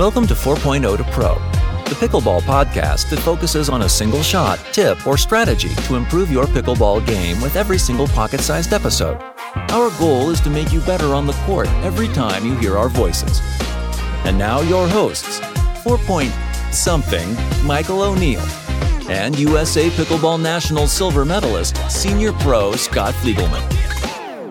Welcome to 4.0 to Pro, the pickleball podcast that focuses on a single shot, tip, or strategy to improve your pickleball game with every single pocket sized episode. Our goal is to make you better on the court every time you hear our voices. And now, your hosts 4. Point something Michael O'Neill and USA Pickleball National silver medalist, senior pro Scott Fliegelman.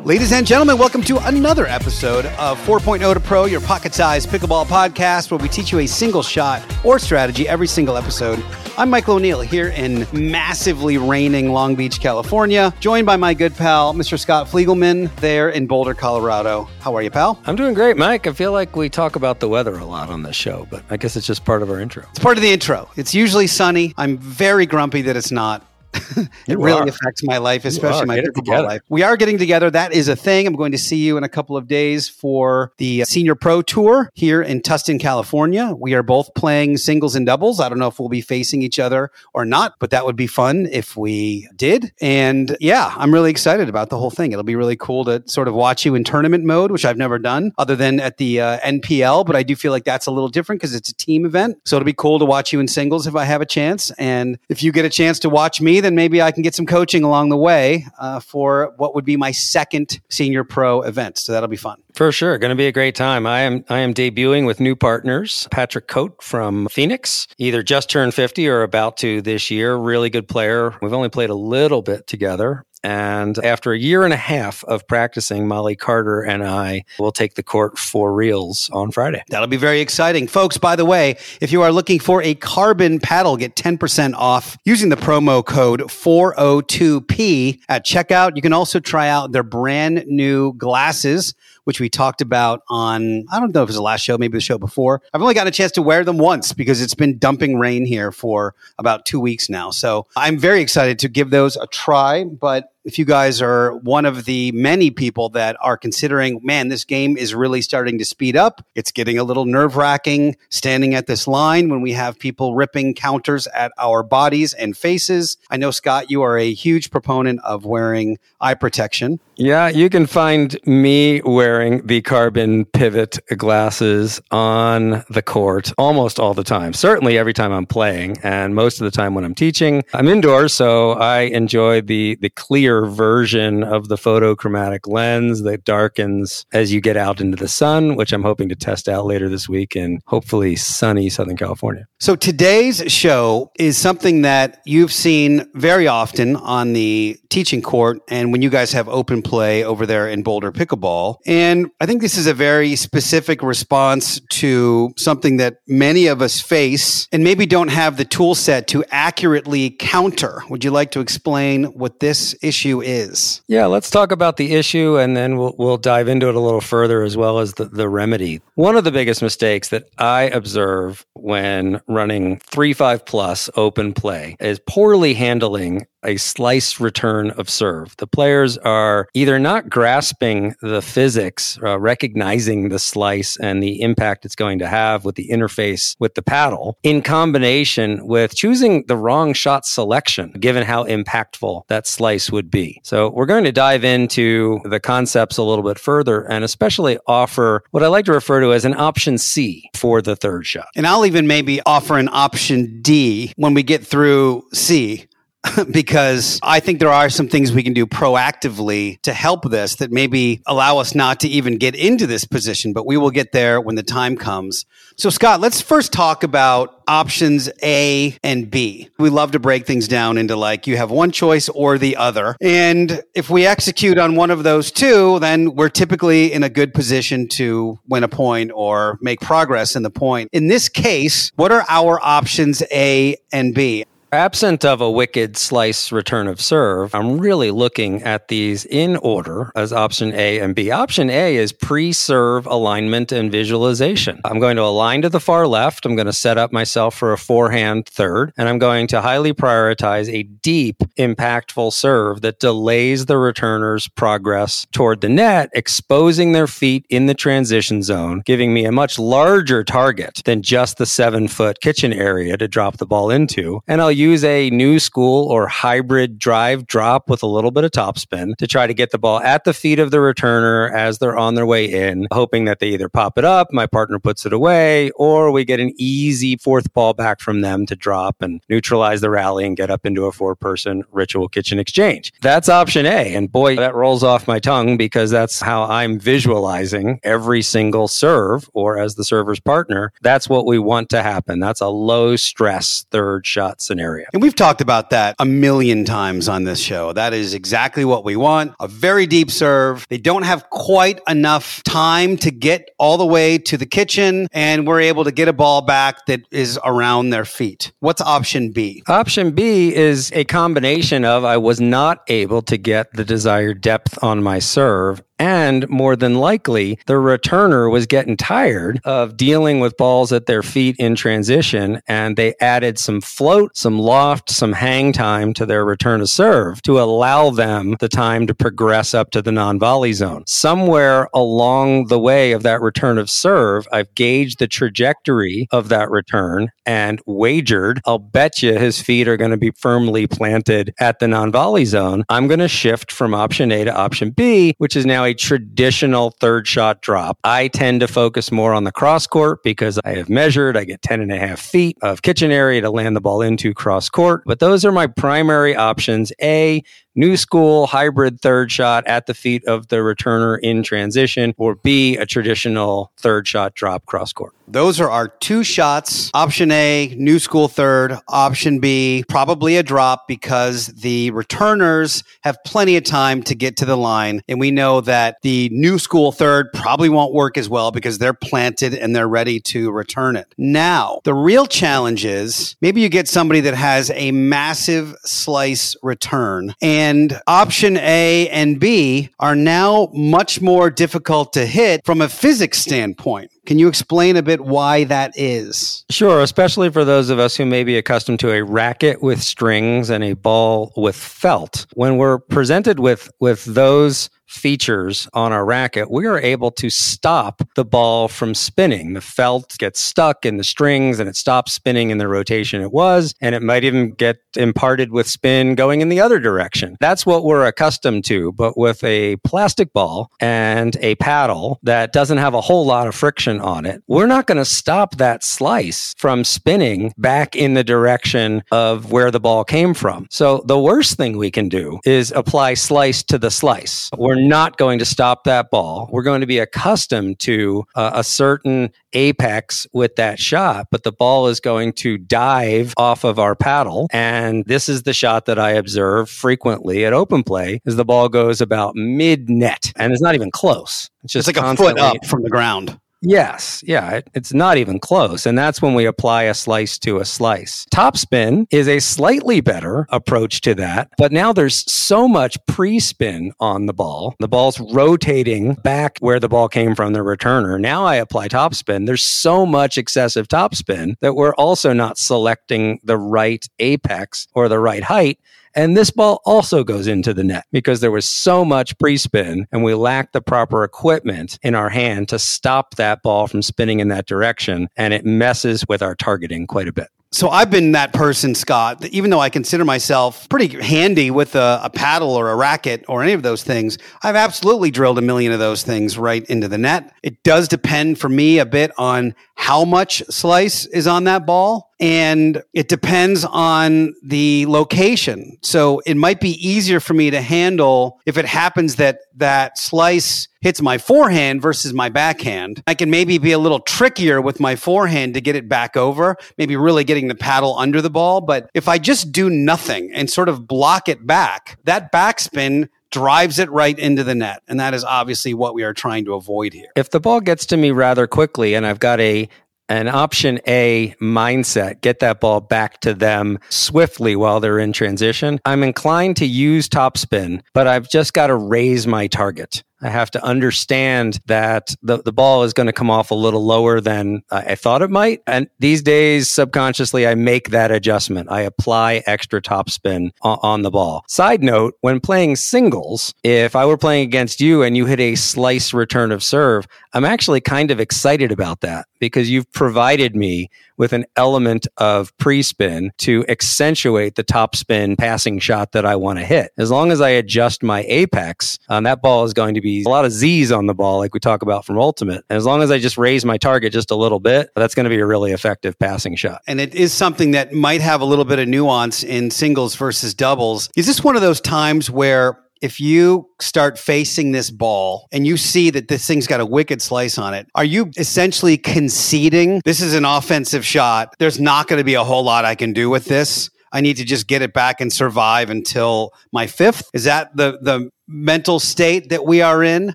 Ladies and gentlemen, welcome to another episode of 4.0 to Pro, your pocket sized pickleball podcast, where we teach you a single shot or strategy every single episode. I'm Michael O'Neill here in massively raining Long Beach, California, joined by my good pal, Mr. Scott Fliegelman, there in Boulder, Colorado. How are you, pal? I'm doing great, Mike. I feel like we talk about the weather a lot on this show, but I guess it's just part of our intro. It's part of the intro. It's usually sunny. I'm very grumpy that it's not. it You really are. affects my life, especially my pickleball life. We are getting together. That is a thing. I'm going to see you in a couple of days for the Senior Pro Tour here in Tustin, California. We are both playing singles and doubles. I don't know if we'll be facing each other or not, but that would be fun if we did. And yeah, I'm really excited about the whole thing. It'll be really cool to sort of watch you in tournament mode, which I've never done other than at the uh, NPL, but I do feel like that's a little different because it's a team event. So it'll be cool to watch you in singles if I have a chance. And if you get a chance to watch me, then maybe I can get some coaching along the way uh, for what would be my second senior pro event. So that'll be fun. For sure, going to be a great time. I am I am debuting with new partners. Patrick Coate from Phoenix, either just turned 50 or about to this year. Really good player. We've only played a little bit together. And after a year and a half of practicing, Molly Carter and I will take the court for reals on Friday. That'll be very exciting. Folks, by the way, if you are looking for a carbon paddle, get 10% off using the promo code 402P at checkout. You can also try out their brand new glasses, which we talked about on, I don't know if it was the last show, maybe the show before. I've only gotten a chance to wear them once because it's been dumping rain here for about two weeks now. So I'm very excited to give those a try. But if you guys are one of the many people that are considering, man, this game is really starting to speed up. It's getting a little nerve wracking standing at this line when we have people ripping counters at our bodies and faces. I know, Scott, you are a huge proponent of wearing eye protection. Yeah, you can find me wearing the carbon pivot glasses on the court almost all the time. Certainly every time I'm playing and most of the time when I'm teaching. I'm indoors, so I enjoy the the clear version of the photochromatic lens that darkens as you get out into the sun, which I'm hoping to test out later this week in hopefully sunny Southern California. So today's show is something that you've seen very often on the teaching court and when you guys have open play over there in Boulder Pickleball. And I think this is a very specific response to something that many of us face and maybe don't have the tool set to accurately counter. Would you like to explain what this issue is? Yeah, let's talk about the issue and then we'll, we'll dive into it a little further as well as the, the remedy. One of the biggest mistakes that I observe when running 3 5 plus open play is poorly handling a slice return of serve. The players are either not grasping the physics, uh, recognizing the slice and the impact it's going to have with the interface with the paddle, in combination with choosing the wrong shot selection, given how impactful that slice would be. So, we're going to dive into the concepts a little bit further and especially offer what I like to refer to as an option C for the third shot. And I'll even maybe offer an option D when we get through C. because I think there are some things we can do proactively to help this that maybe allow us not to even get into this position, but we will get there when the time comes. So, Scott, let's first talk about options A and B. We love to break things down into like you have one choice or the other. And if we execute on one of those two, then we're typically in a good position to win a point or make progress in the point. In this case, what are our options A and B? Absent of a wicked slice return of serve, I'm really looking at these in order as option A and B. Option A is pre serve alignment and visualization. I'm going to align to the far left. I'm going to set up myself for a forehand third, and I'm going to highly prioritize a deep, impactful serve that delays the returner's progress toward the net, exposing their feet in the transition zone, giving me a much larger target than just the seven foot kitchen area to drop the ball into. And I'll use a new school or hybrid drive drop with a little bit of topspin to try to get the ball at the feet of the returner as they're on their way in, hoping that they either pop it up, my partner puts it away, or we get an easy fourth ball back from them to drop and neutralize the rally and get up into a four person ritual kitchen exchange. That's option A. And boy, that rolls off my tongue because that's how I'm visualizing every single serve or as the server's partner. That's what we want to happen. That's a low stress third shot scenario. And we've talked about that a million times on this show. That is exactly what we want. A very deep serve. They don't have quite enough time to get all the way to the kitchen and we're able to get a ball back that is around their feet. What's option B? Option B is a combination of I was not able to get the desired depth on my serve and more than likely, the returner was getting tired of dealing with balls at their feet in transition. And they added some float, some loft, some hang time to their return to serve to allow them the time to progress up to the non volley zone. Somewhere along the way of that return of serve, I've gauged the trajectory of that return and wagered, I'll bet you his feet are going to be firmly planted at the non volley zone. I'm going to shift from option A to option B, which is now traditional third shot drop. I tend to focus more on the cross court because I have measured, I get 10 and a half feet of kitchen area to land the ball into cross court. But those are my primary options. A, new school hybrid third shot at the feet of the returner in transition, or B, a traditional third shot drop cross court. Those are our two shots. Option A, new school third. Option B, probably a drop because the returners have plenty of time to get to the line. And we know that the new school third probably won't work as well because they're planted and they're ready to return it. Now, the real challenge is maybe you get somebody that has a massive slice return and option A and B are now much more difficult to hit from a physics standpoint. Can you explain a bit why that is? Sure, especially for those of us who may be accustomed to a racket with strings and a ball with felt. When we're presented with with those features on our racket, we are able to stop the ball from spinning. The felt gets stuck in the strings and it stops spinning in the rotation it was, and it might even get imparted with spin going in the other direction. That's what we're accustomed to, but with a plastic ball and a paddle that doesn't have a whole lot of friction on it, we're not going to stop that slice from spinning back in the direction of where the ball came from. So the worst thing we can do is apply slice to the slice. We're not going to stop that ball. We're going to be accustomed to uh, a certain apex with that shot, but the ball is going to dive off of our paddle. And this is the shot that I observe frequently at open play is the ball goes about mid net and it's not even close. It's just it's like a foot up from the ground. Yes. Yeah. It, it's not even close. And that's when we apply a slice to a slice. Topspin is a slightly better approach to that. But now there's so much pre spin on the ball. The ball's rotating back where the ball came from the returner. Now I apply topspin. There's so much excessive topspin that we're also not selecting the right apex or the right height. And this ball also goes into the net because there was so much pre spin and we lacked the proper equipment in our hand to stop that ball from spinning in that direction. And it messes with our targeting quite a bit. So I've been that person, Scott, even though I consider myself pretty handy with a, a, paddle or a racket or any of those things, I've absolutely drilled a million of those things right into the net. It does depend for me a bit on how much slice is on that ball. And it depends on the location. So it might be easier for me to handle if it happens that that slice hits my forehand versus my backhand. I can maybe be a little trickier with my forehand to get it back over, maybe really getting the paddle under the ball. But if I just do nothing and sort of block it back, that backspin drives it right into the net. And that is obviously what we are trying to avoid here. If the ball gets to me rather quickly and I've got a an option A mindset, get that ball back to them swiftly while they're in transition. I'm inclined to use topspin, but I've just got to raise my target. I have to understand that the, the ball is going to come off a little lower than I thought it might. And these days, subconsciously, I make that adjustment. I apply extra topspin on, on the ball. Side note, when playing singles, if I were playing against you and you hit a slice return of serve, I'm actually kind of excited about that because you've provided me with an element of pre spin to accentuate the top spin passing shot that I want to hit. As long as I adjust my apex, um, that ball is going to be a lot of Z's on the ball, like we talk about from Ultimate. And as long as I just raise my target just a little bit, that's going to be a really effective passing shot. And it is something that might have a little bit of nuance in singles versus doubles. Is this one of those times where if you start facing this ball and you see that this thing's got a wicked slice on it, are you essentially conceding this is an offensive shot? There's not going to be a whole lot I can do with this. I need to just get it back and survive until my fifth. Is that the the mental state that we are in?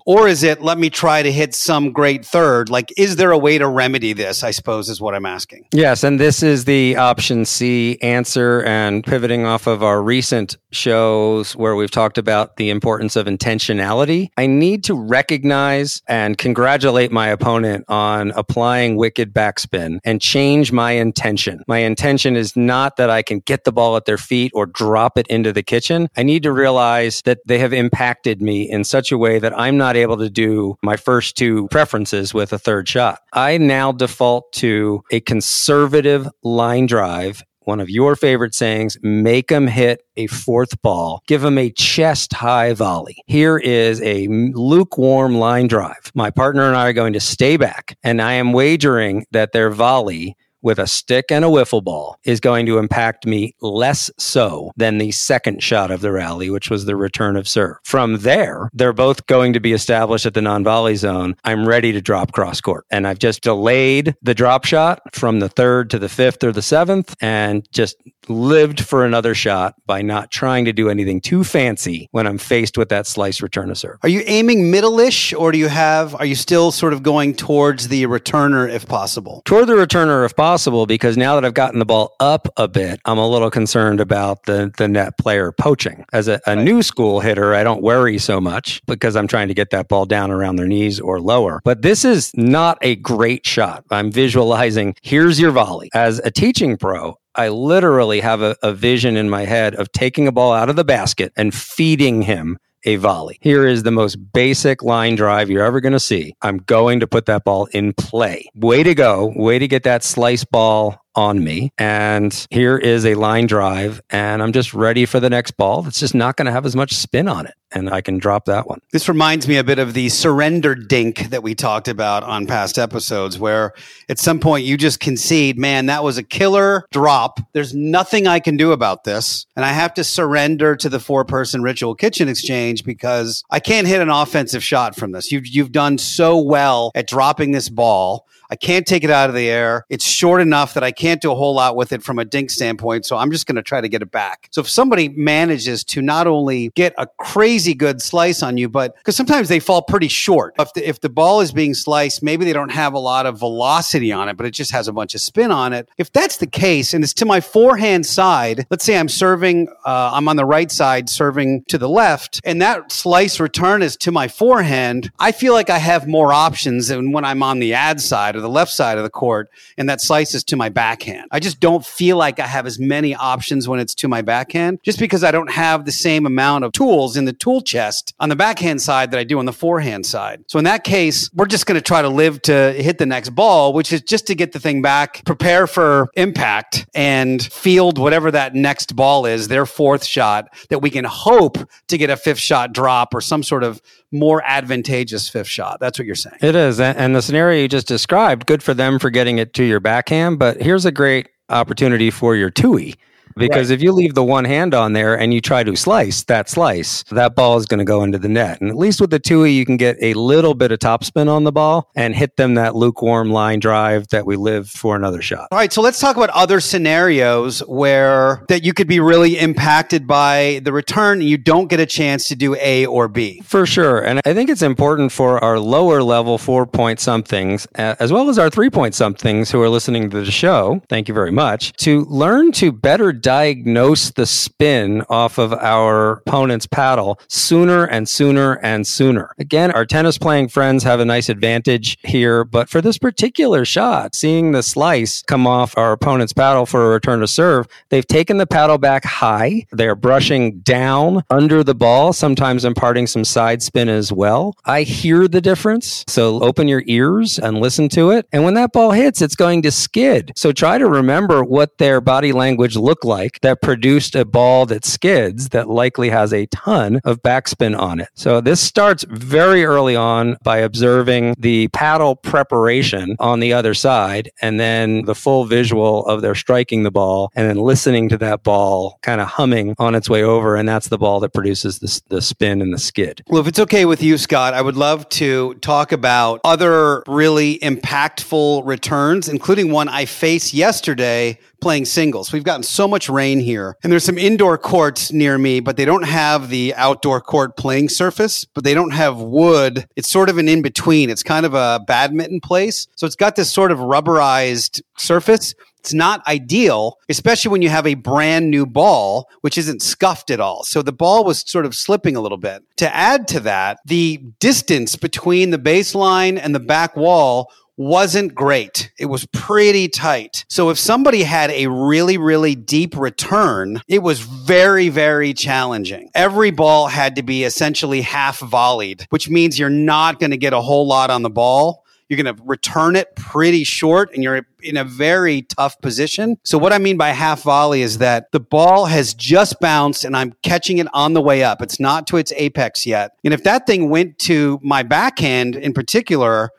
Or is it, let me try to hit some great third? Like, is there a way to remedy this? I suppose is what I'm asking. Yes. And this is the option C answer. And pivoting off of our recent shows where we've talked about the importance of intentionality, I need to recognize and congratulate my opponent on applying wicked backspin and change my intention. My intention is not that I can get the ball at their feet or drop it into the kitchen. I need to realize that they have impacted impacted me in such a way that I'm not able to do my first two preferences with a third shot. I now default to a conservative line drive one of your favorite sayings, make them hit a fourth ball. Give them a chest high volley. Here is a lukewarm line drive. My partner and I are going to stay back and I am wagering that their volley with a stick and a wiffle ball is going to impact me less so than the second shot of the rally, which was the return of serve. From there, they're both going to be established at the non volley zone. I'm ready to drop cross court. And I've just delayed the drop shot from the third to the fifth or the seventh and just lived for another shot by not trying to do anything too fancy when I'm faced with that slice return of serve. Are you aiming middle-ish or do you have are you still sort of going towards the returner if possible? Toward the returner if possible because now that I've gotten the ball up a bit, I'm a little concerned about the the net player poaching. As a, a right. new school hitter, I don't worry so much because I'm trying to get that ball down around their knees or lower. But this is not a great shot. I'm visualizing here's your volley. As a teaching pro, I literally have a, a, vision in my head of taking a ball out of the basket and feeding him a volley. Here is the most basic line drive you're ever going to see. I'm going to put that ball in play. Way to go. Way to get that slice ball on me. And here is a line drive, and I'm just ready for the next ball that's just not going to have as much spin on it. And I can drop that one. This reminds me a bit of the surrender dink that we talked about on past episodes, where at some point you just concede, man, that was a killer drop. There's nothing I can do about this. And I have to surrender to the four person ritual kitchen exchange because I can't hit an offensive shot from this. You've, you've done so well at dropping this ball. I can't take it out of the air. It's short enough that I can't do a whole lot with it from a dink standpoint. So I'm just going to try to get it back. So if somebody manages to not only get a crazy good slice on you, but because sometimes they fall pretty short. If the, if the ball is being sliced, maybe they don't have a lot of velocity on it, but it just has a bunch of spin on it. If that's the case and it's to my forehand side, let's say I'm serving, uh, I'm on the right side serving to the left, and that slice return is to my forehand, I feel like I have more options than when I'm on the ad side or the left side of the court, and that slices to my backhand. I just don't feel like I have as many options when it's to my backhand, just because I don't have the same amount of tools in the tool chest on the backhand side that I do on the forehand side. So in that case, we're just going to try to live to hit the next ball, which is just to get the thing back, prepare for impact, and field whatever that next ball is, their fourth shot, that we can hope to get a fifth shot drop or some sort of more advantageous fifth shot. That's what you're saying. It is. And the scenario you just described, good for them for getting it to your backhand, but here's a great opportunity for your Tui because right. if you leave the one hand on there and you try to slice that slice, that ball is going to go into the net. And at least with the Tui, you can get a little bit of topspin on the ball and hit them that lukewarm line drive that we live for another shot. All right, so let's talk about other scenarios where that you could be really impacted by the return and you don't get a chance to do A or B. For sure. And I think it's important for our lower level four point somethings, as well as our three point somethings who are listening to the show, thank you very much, to learn to better diagnose the spin off of our opponent's paddle sooner and sooner and sooner. Again, our tennis playing friends have a nice advantage here, but for this particular shot, seeing the slice come off our opponent's paddle for a return to serve, they've taken the paddle back high. They're brushing down under the ball, sometimes imparting some side spin as well. I hear the difference. So open your ears and listen to it. And when that ball hits, it's going to skid. So try to remember what their body language looked like that produced a ball that skids that likely has a ton of backspin on it. So this starts very early on by observing the paddle preparation on the other side and then the full visual of their striking the ball and then listening to that ball kind of humming on its way over. And that's the ball that produces the, the spin and the skid. Well, if it's okay with you, Scott, I would love to talk about other really impactful returns, including one I faced yesterday playing singles. We've gotten so much rain here, and there's some indoor courts near me, but they don't have the outdoor court playing surface, but they don't have wood. It's sort of an in between. It's kind of a badminton place. So it's got this sort of rubberized surface. It's not ideal, especially when you have a brand new ball, which isn't scuffed at all. So the ball was sort of slipping a little bit. To add to that, the distance between the baseline and the back wall wasn't great. It was pretty tight. So if somebody had a really, really deep return, it was very, very challenging. Every ball had to be essentially half volleyed, which means you're not going to get a whole lot on the ball. You're going to return it pretty short and you're in a very tough position. So what I mean by half volley is that the ball has just bounced and I'm catching it on the way up. It's not to its apex yet. And if that thing went to my backhand in particular,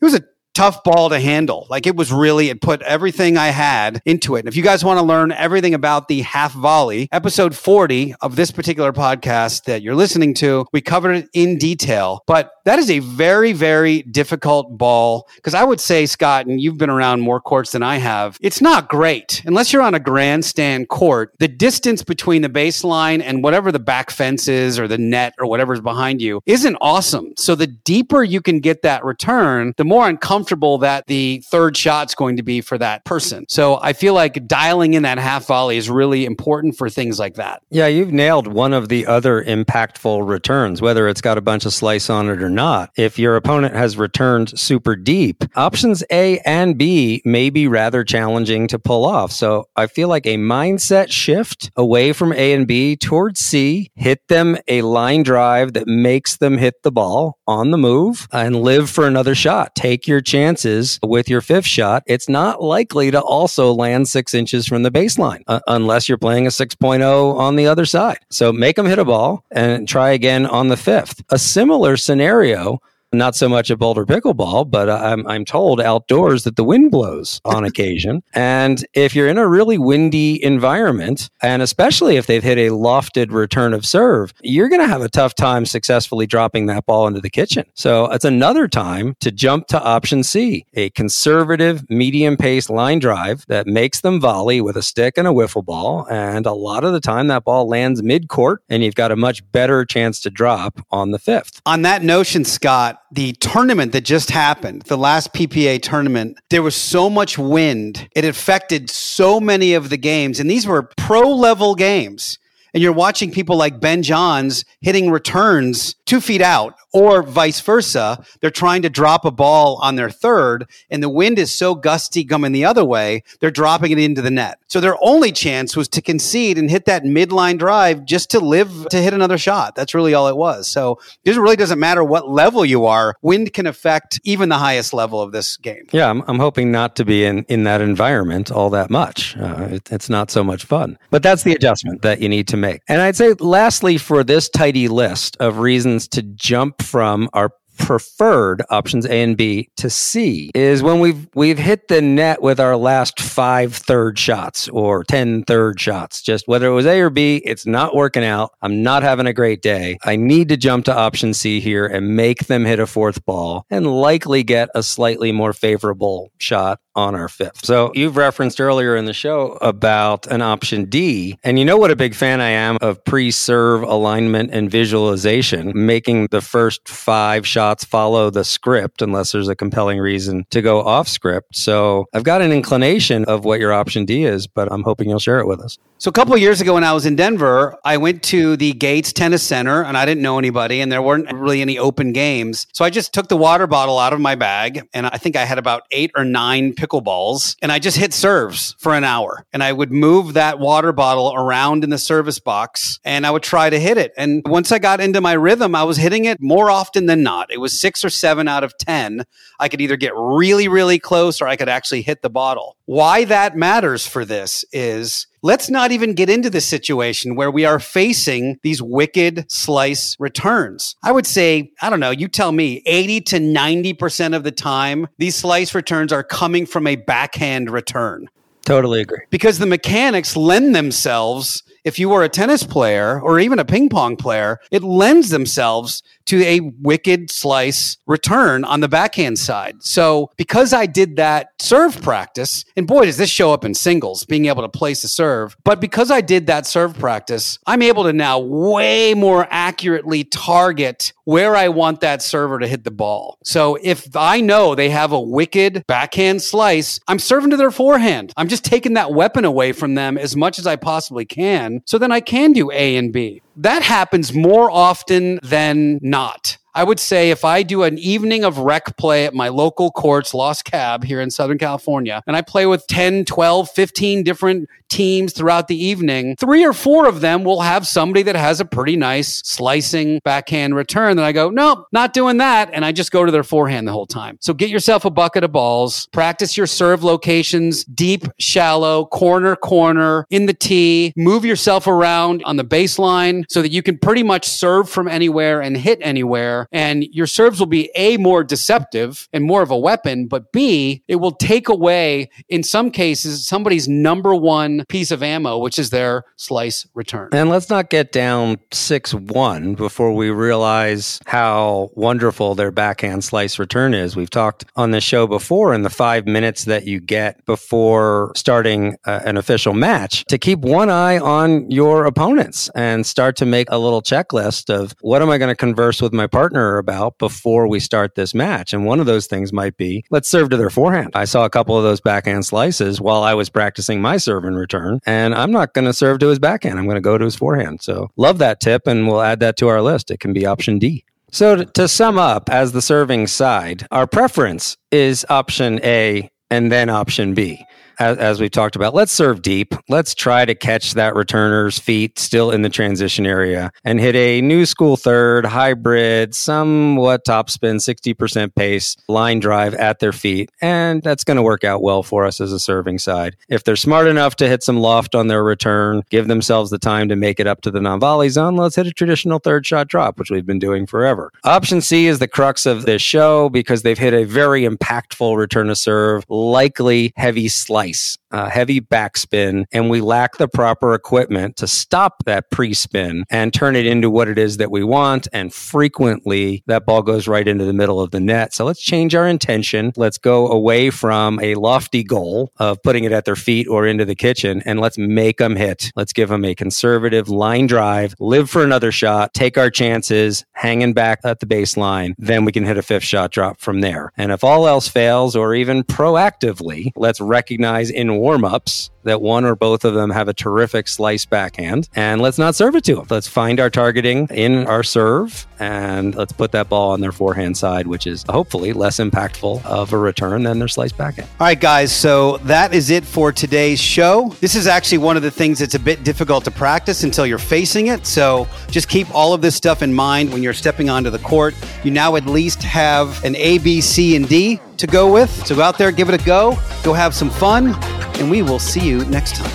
it was a tough ball to handle. Like it was really, it put everything I had into it. And if you guys want to learn everything about the half volley, episode 40 of this particular podcast that you're listening to, we covered it in detail. But that is a very, very difficult ball. Because I would say, Scott, and you've been around more courts than I have, it's not great. Unless you're on a grandstand court, the distance between the baseline and whatever the back fence is or the net or whatever's behind you isn't awesome. So the deeper you can get that return, the more uncomfortable that the third shot's going to be for that person. So I feel like dialing in that half volley is really important for things like that. Yeah, you've nailed one of the other impactful returns, whether it's got a bunch of slice on it or not, if your opponent has returned super deep, options A and B may be rather challenging to pull off. So I feel like a mindset shift away from A and B towards C, hit them a line drive that makes them hit the ball on the move and live for another shot. Take your chances with your fifth shot. It's not likely to also land six inches from the baseline uh, unless you're playing a 6.0 on the other side. So make them hit a ball and try again on the fifth. A similar scenario scenario not so much at Boulder Pickleball, but I'm, I'm told outdoors that the wind blows on occasion. And if you're in a really windy environment, and especially if they've hit a lofted return of serve, you're going to have a tough time successfully dropping that ball into the kitchen. So it's another time to jump to option C, a conservative, medium pace line drive that makes them volley with a stick and a wiffle ball. And a lot of the time that ball lands mid court and you've got a much better chance to drop on the fifth. On that notion, Scott, the tournament that just happened, the last PPA tournament, there was so much wind. It affected so many of the games. And these were pro level games. And you're watching people like Ben Johns hitting returns two feet out or vice versa. They're trying to drop a ball on their third, and the wind is so gusty coming the other way, they're dropping it into the net. So their only chance was to concede and hit that midline drive just to live to hit another shot. That's really all it was. So it really doesn't matter what level you are, wind can affect even the highest level of this game. Yeah, I'm, I'm hoping not to be in, in that environment all that much. Uh, it, it's not so much fun. But that's the adjustment that you need to make. And I'd say, lastly, for this tidy list of reasons to jump from our preferred options A and B to C is when we've we've hit the net with our last five third shots or ten third shots. Just whether it was A or B, it's not working out. I'm not having a great day. I need to jump to option C here and make them hit a fourth ball and likely get a slightly more favorable shot on our fifth. So you've referenced earlier in the show about an option D. And you know what a big fan I am of pre-serve alignment and visualization, making the first five shots follow the script unless there's a compelling reason to go off script. So I've got an inclination of what your option D is, but I'm hoping you'll share it with us. So a couple of years ago when I was in Denver, I went to the Gates Tennis Center and I didn't know anybody and there weren't really any open games. So I just took the water bottle out of my bag and I think I had about eight or nine pickleballs and I just hit serves for an hour. And I would move that water bottle around in the service box and I would try to hit it. And once I got into my rhythm, I was hitting it more often than not. It was six or seven out of 10. I could either get really, really close or I could actually hit the bottle. Why that matters for this is let's not even get into the situation where we are facing these wicked slice returns. I would say, I don't know, you tell me 80 to 90% of the time, these slice returns are coming from a backhand return. Totally agree. Because the mechanics lend themselves if you were a tennis player or even a ping pong player, it lends themselves to a wicked slice return on the backhand side. So because I did that serve practice, and boy, does this show up in singles, being able to place a serve. But because I did that serve practice, I'm able to now way more accurately target where I want that server to hit the ball. So if I know they have a wicked backhand slice, I'm serving to their forehand. I'm just taking that weapon away from them as much as I possibly can. So then I can do A and B. That happens more often than not. I would say if I do an evening of rec play at my local courts, Los Cab here in Southern California, and I play with 10, 12, 15 different teams throughout the evening, three or four of them will have somebody that has a pretty nice slicing backhand return. Then I go, nope, not doing that. And I just go to their forehand the whole time. So get yourself a bucket of balls, practice your serve locations, deep, shallow, corner, corner, in the tee, move yourself around on the baseline so that you can pretty much serve from anywhere and hit anywhere. And your serves will be A, more deceptive and more of a weapon, but B, it will take away, in some cases, somebody's number one piece of ammo, which is their slice return. And let's not get down 6 1 before we realize how wonderful their backhand slice return is. We've talked on the show before in the five minutes that you get before starting uh, an official match to keep one eye on your opponents and start to make a little checklist of what am I going to converse with my partner about before we start this match. And one of those things might be let's serve to their forehand. I saw a couple of those backhand slices while I was practicing my serve and return. And I'm not going to serve to his backhand. I'm going to go to his forehand. So love that tip, and we'll add that to our list. It can be option D. So to sum up, as the serving side, our preference is option A and then option B as, as we've talked about, let's serve deep. Let's try to catch that returner's feet still in the transition area and hit a new school third, hybrid, somewhat topspin, 60% pace line drive at their feet. And that's going to work out well for us as a serving side. If they're smart enough to hit some loft on their return, give themselves the time to make it up to the non volley zone, let's hit a traditional third shot drop, which we've been doing forever. Option C is the crux of this show because they've hit a very impactful return to serve, likely heavy slice slice, uh, heavy backspin, and we lack the proper equipment to stop that pre spin and turn it into what it is that we want. And frequently that ball goes right into the middle of the net. So let's change our intention. Let's go away from a lofty goal of putting it at their feet or into the kitchen and let's make them hit. Let's give them a conservative line drive, live for another shot, take our chances, hanging back at the baseline. Then we can hit a fifth shot drop from there. And if all else fails, or even proactively, let's recognize in warm ups that one or both of them have a terrific slice backhand. And let's not serve it to them. Let's find our targeting in our serve and let's put that ball on their forehand side, which is hopefully less impactful of a return than their slice backhand. All right, guys. So that is it for today's show. This is actually one of the things that's a bit difficult to practice until you're facing it. So just keep all of this stuff in mind when you're stepping onto the court. You now at least have an A, B, C, and D to go with. So go out there, give it a go, go have some fun, and we will see you next time.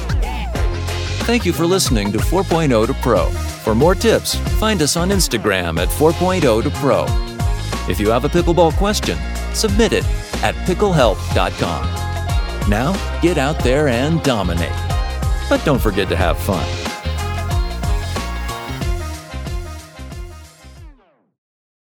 Thank you for listening to 4.0 to Pro. For more tips, find us on Instagram at 4.0 to Pro. If you have a pickleball question, submit it at picklehelp.com. Now, get out there and dominate. But don't forget to have fun.